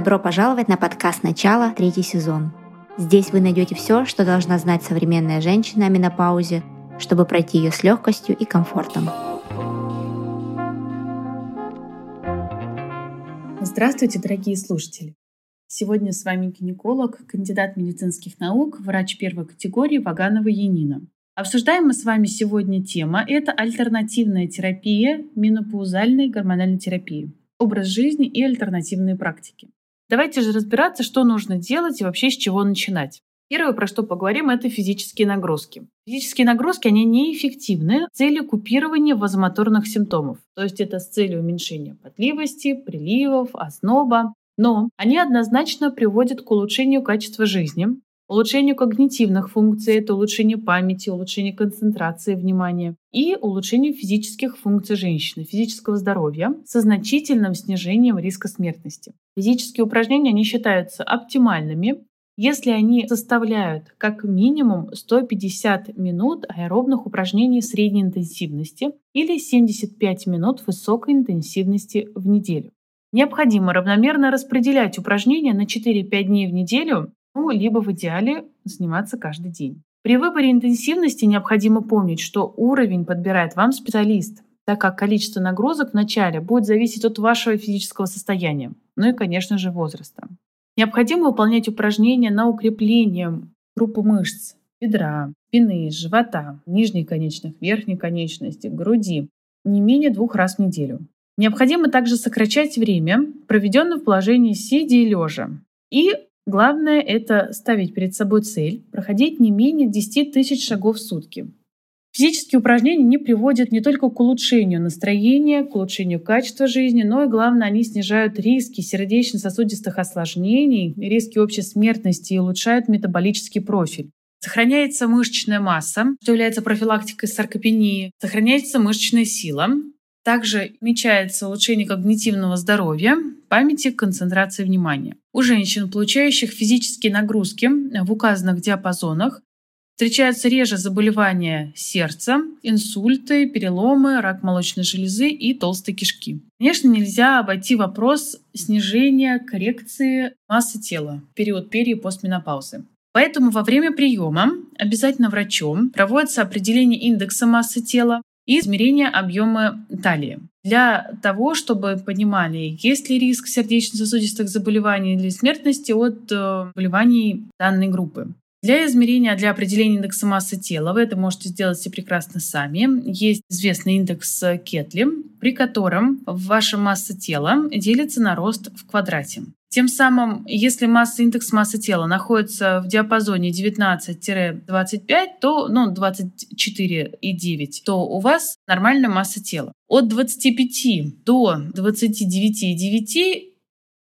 Добро пожаловать на подкаст «Начало», третий сезон. Здесь вы найдете все, что должна знать современная женщина о менопаузе, чтобы пройти ее с легкостью и комфортом. Здравствуйте, дорогие слушатели! Сегодня с вами гинеколог, кандидат медицинских наук, врач первой категории Ваганова Янина. Обсуждаем мы с вами сегодня тема – это альтернативная терапия менопаузальной гормональной терапии, образ жизни и альтернативные практики. Давайте же разбираться, что нужно делать и вообще с чего начинать. Первое, про что поговорим, это физические нагрузки. Физические нагрузки, они неэффективны с целью купирования вазомоторных симптомов. То есть это с целью уменьшения потливости, приливов, озноба. Но они однозначно приводят к улучшению качества жизни, улучшению когнитивных функций, это улучшение памяти, улучшение концентрации внимания и улучшению физических функций женщины, физического здоровья со значительным снижением риска смертности. Физические упражнения, они считаются оптимальными, если они составляют как минимум 150 минут аэробных упражнений средней интенсивности или 75 минут высокой интенсивности в неделю. Необходимо равномерно распределять упражнения на 4-5 дней в неделю ну, либо в идеале заниматься каждый день. При выборе интенсивности необходимо помнить, что уровень подбирает вам специалист, так как количество нагрузок в начале будет зависеть от вашего физического состояния, ну и, конечно же, возраста. Необходимо выполнять упражнения на укрепление группы мышц бедра, спины, живота, нижних конечных, верхних конечностей, груди не менее двух раз в неделю. Необходимо также сокращать время, проведенное в положении сидя и лежа, и Главное – это ставить перед собой цель, проходить не менее 10 тысяч шагов в сутки. Физические упражнения не приводят не только к улучшению настроения, к улучшению качества жизни, но и, главное, они снижают риски сердечно-сосудистых осложнений, риски общей смертности и улучшают метаболический профиль. Сохраняется мышечная масса, что является профилактикой саркопении, сохраняется мышечная сила, также отмечается улучшение когнитивного здоровья, памяти, концентрации внимания. У женщин, получающих физические нагрузки в указанных диапазонах, встречаются реже заболевания сердца, инсульты, переломы, рак молочной железы и толстой кишки. Конечно, нельзя обойти вопрос снижения коррекции массы тела в период пери- и постменопаузы. Поэтому во время приема обязательно врачом проводится определение индекса массы тела, и измерение объема талии. Для того, чтобы понимали, есть ли риск сердечно-сосудистых заболеваний или смертности от э, заболеваний данной группы. Для измерения, для определения индекса массы тела, вы это можете сделать все прекрасно сами. Есть известный индекс Кетли, при котором ваша масса тела делится на рост в квадрате. Тем самым, если масса, индекс массы тела находится в диапазоне 19-25, то, ну, 24,9, то у вас нормальная масса тела. От 25 до 29,9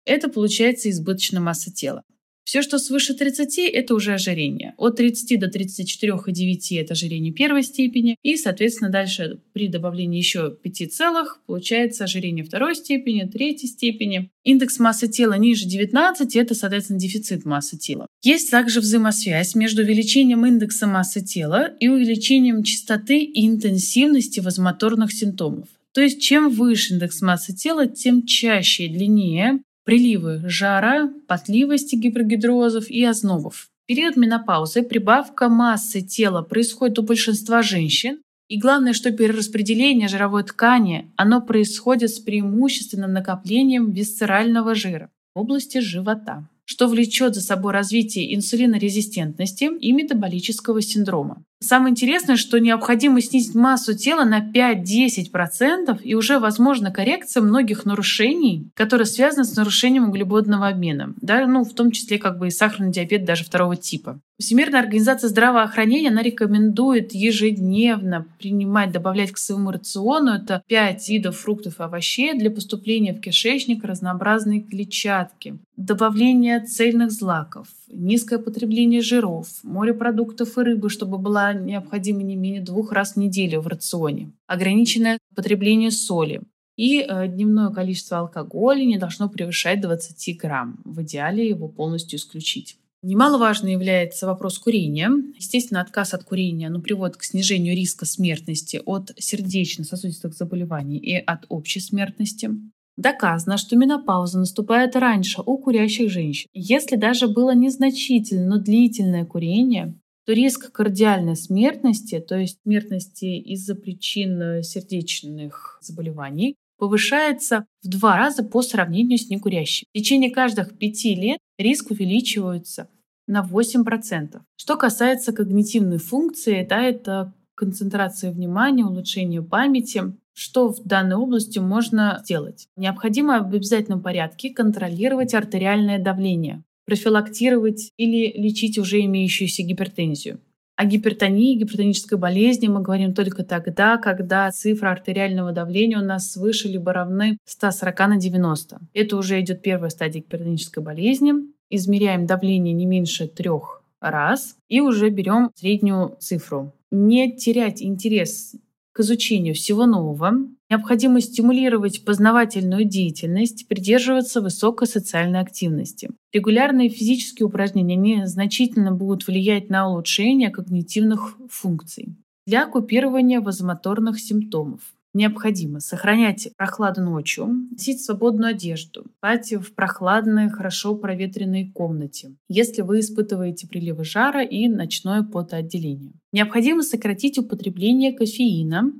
это получается избыточная масса тела. Все, что свыше 30, это уже ожирение. От 30 до 34,9 это ожирение первой степени. И, соответственно, дальше при добавлении еще 5 целых получается ожирение второй степени, третьей степени. Индекс массы тела ниже 19 – это, соответственно, дефицит массы тела. Есть также взаимосвязь между увеличением индекса массы тела и увеличением частоты и интенсивности возмоторных симптомов. То есть чем выше индекс массы тела, тем чаще и длиннее приливы жара, потливости гипергидрозов и ознобов. В период менопаузы прибавка массы тела происходит у большинства женщин, и главное, что перераспределение жировой ткани, оно происходит с преимущественным накоплением висцерального жира в области живота, что влечет за собой развитие инсулинорезистентности и метаболического синдрома. Самое интересное, что необходимо снизить массу тела на 5-10%, и уже возможна коррекция многих нарушений, которые связаны с нарушением углеводного обмена, да, ну, в том числе как бы и сахарный диабет даже второго типа. Всемирная организация здравоохранения она рекомендует ежедневно принимать, добавлять к своему рациону. Это 5 видов фруктов и овощей для поступления в кишечник разнообразной клетчатки, добавление цельных злаков, низкое потребление жиров, морепродуктов и рыбы, чтобы была необходима не менее двух раз в неделю в рационе, ограниченное потребление соли, и э, дневное количество алкоголя не должно превышать 20 грамм. В идеале его полностью исключить. Немаловажно является вопрос курения. Естественно, отказ от курения ну, приводит к снижению риска смертности от сердечно-сосудистых заболеваний и от общей смертности. Доказано, что менопауза наступает раньше у курящих женщин. Если даже было незначительное, но длительное курение, то риск кардиальной смертности, то есть смертности из-за причин сердечных заболеваний, повышается в два раза по сравнению с некурящим. В течение каждых пяти лет риск увеличивается на 8%. Что касается когнитивной функции, да, это концентрация внимания, улучшение памяти. Что в данной области можно сделать? Необходимо в обязательном порядке контролировать артериальное давление, профилактировать или лечить уже имеющуюся гипертензию. О гипертонии, гипертонической болезни мы говорим только тогда, когда цифра артериального давления у нас свыше либо равны 140 на 90. Это уже идет первая стадия гипертонической болезни. Измеряем давление не меньше трех раз и уже берем среднюю цифру. Не терять интерес к изучению всего нового, необходимо стимулировать познавательную деятельность, придерживаться высокой социальной активности. Регулярные физические упражнения не значительно будут влиять на улучшение когнитивных функций. Для купирования вазомоторных симптомов необходимо сохранять прохладу ночью, носить свободную одежду, спать в прохладной, хорошо проветренной комнате, если вы испытываете приливы жара и ночное потоотделение. Необходимо сократить употребление кофеина,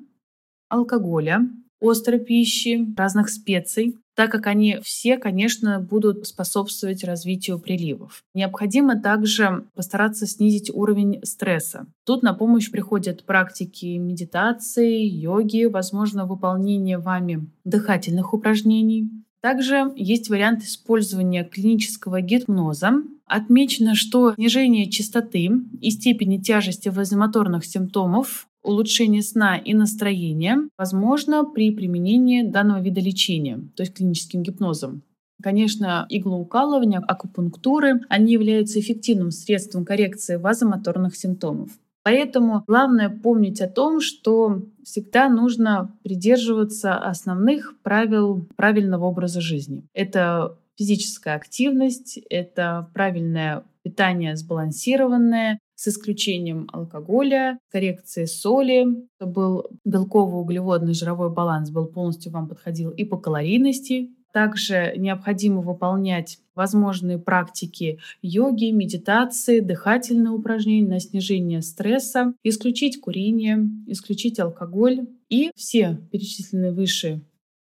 алкоголя, острой пищи, разных специй, так как они все, конечно, будут способствовать развитию приливов. Необходимо также постараться снизить уровень стресса. Тут на помощь приходят практики медитации, йоги, возможно, выполнение вами дыхательных упражнений. Также есть вариант использования клинического гипноза. Отмечено, что снижение частоты и степени тяжести вазомоторных симптомов улучшение сна и настроения возможно при применении данного вида лечения, то есть клиническим гипнозом. Конечно, иглоукалывание, акупунктуры, они являются эффективным средством коррекции вазомоторных симптомов. Поэтому главное помнить о том, что всегда нужно придерживаться основных правил правильного образа жизни. Это физическая активность, это правильное питание сбалансированное, с исключением алкоголя, коррекции соли, был белково-углеводный жировой баланс был полностью вам подходил и по калорийности. Также необходимо выполнять возможные практики йоги, медитации, дыхательные упражнения на снижение стресса, исключить курение, исключить алкоголь. И все перечисленные выше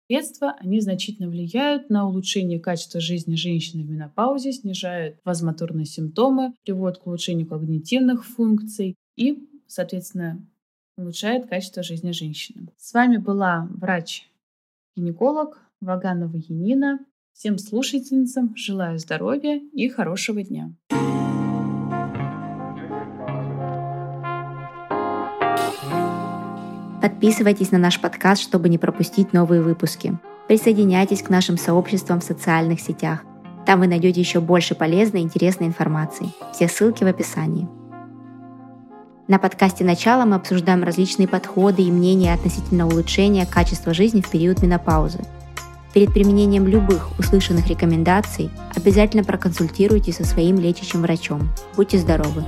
средства, они значительно влияют на улучшение качества жизни женщины в менопаузе, снижают вазмоторные симптомы, приводят к улучшению когнитивных функций и, соответственно, улучшает качество жизни женщины. С вами была врач-гинеколог Ваганова Янина. Всем слушательницам желаю здоровья и хорошего дня. Подписывайтесь на наш подкаст, чтобы не пропустить новые выпуски. Присоединяйтесь к нашим сообществам в социальных сетях. Там вы найдете еще больше полезной и интересной информации. Все ссылки в описании. На подкасте «Начало» мы обсуждаем различные подходы и мнения относительно улучшения качества жизни в период менопаузы. Перед применением любых услышанных рекомендаций обязательно проконсультируйтесь со своим лечащим врачом. Будьте здоровы!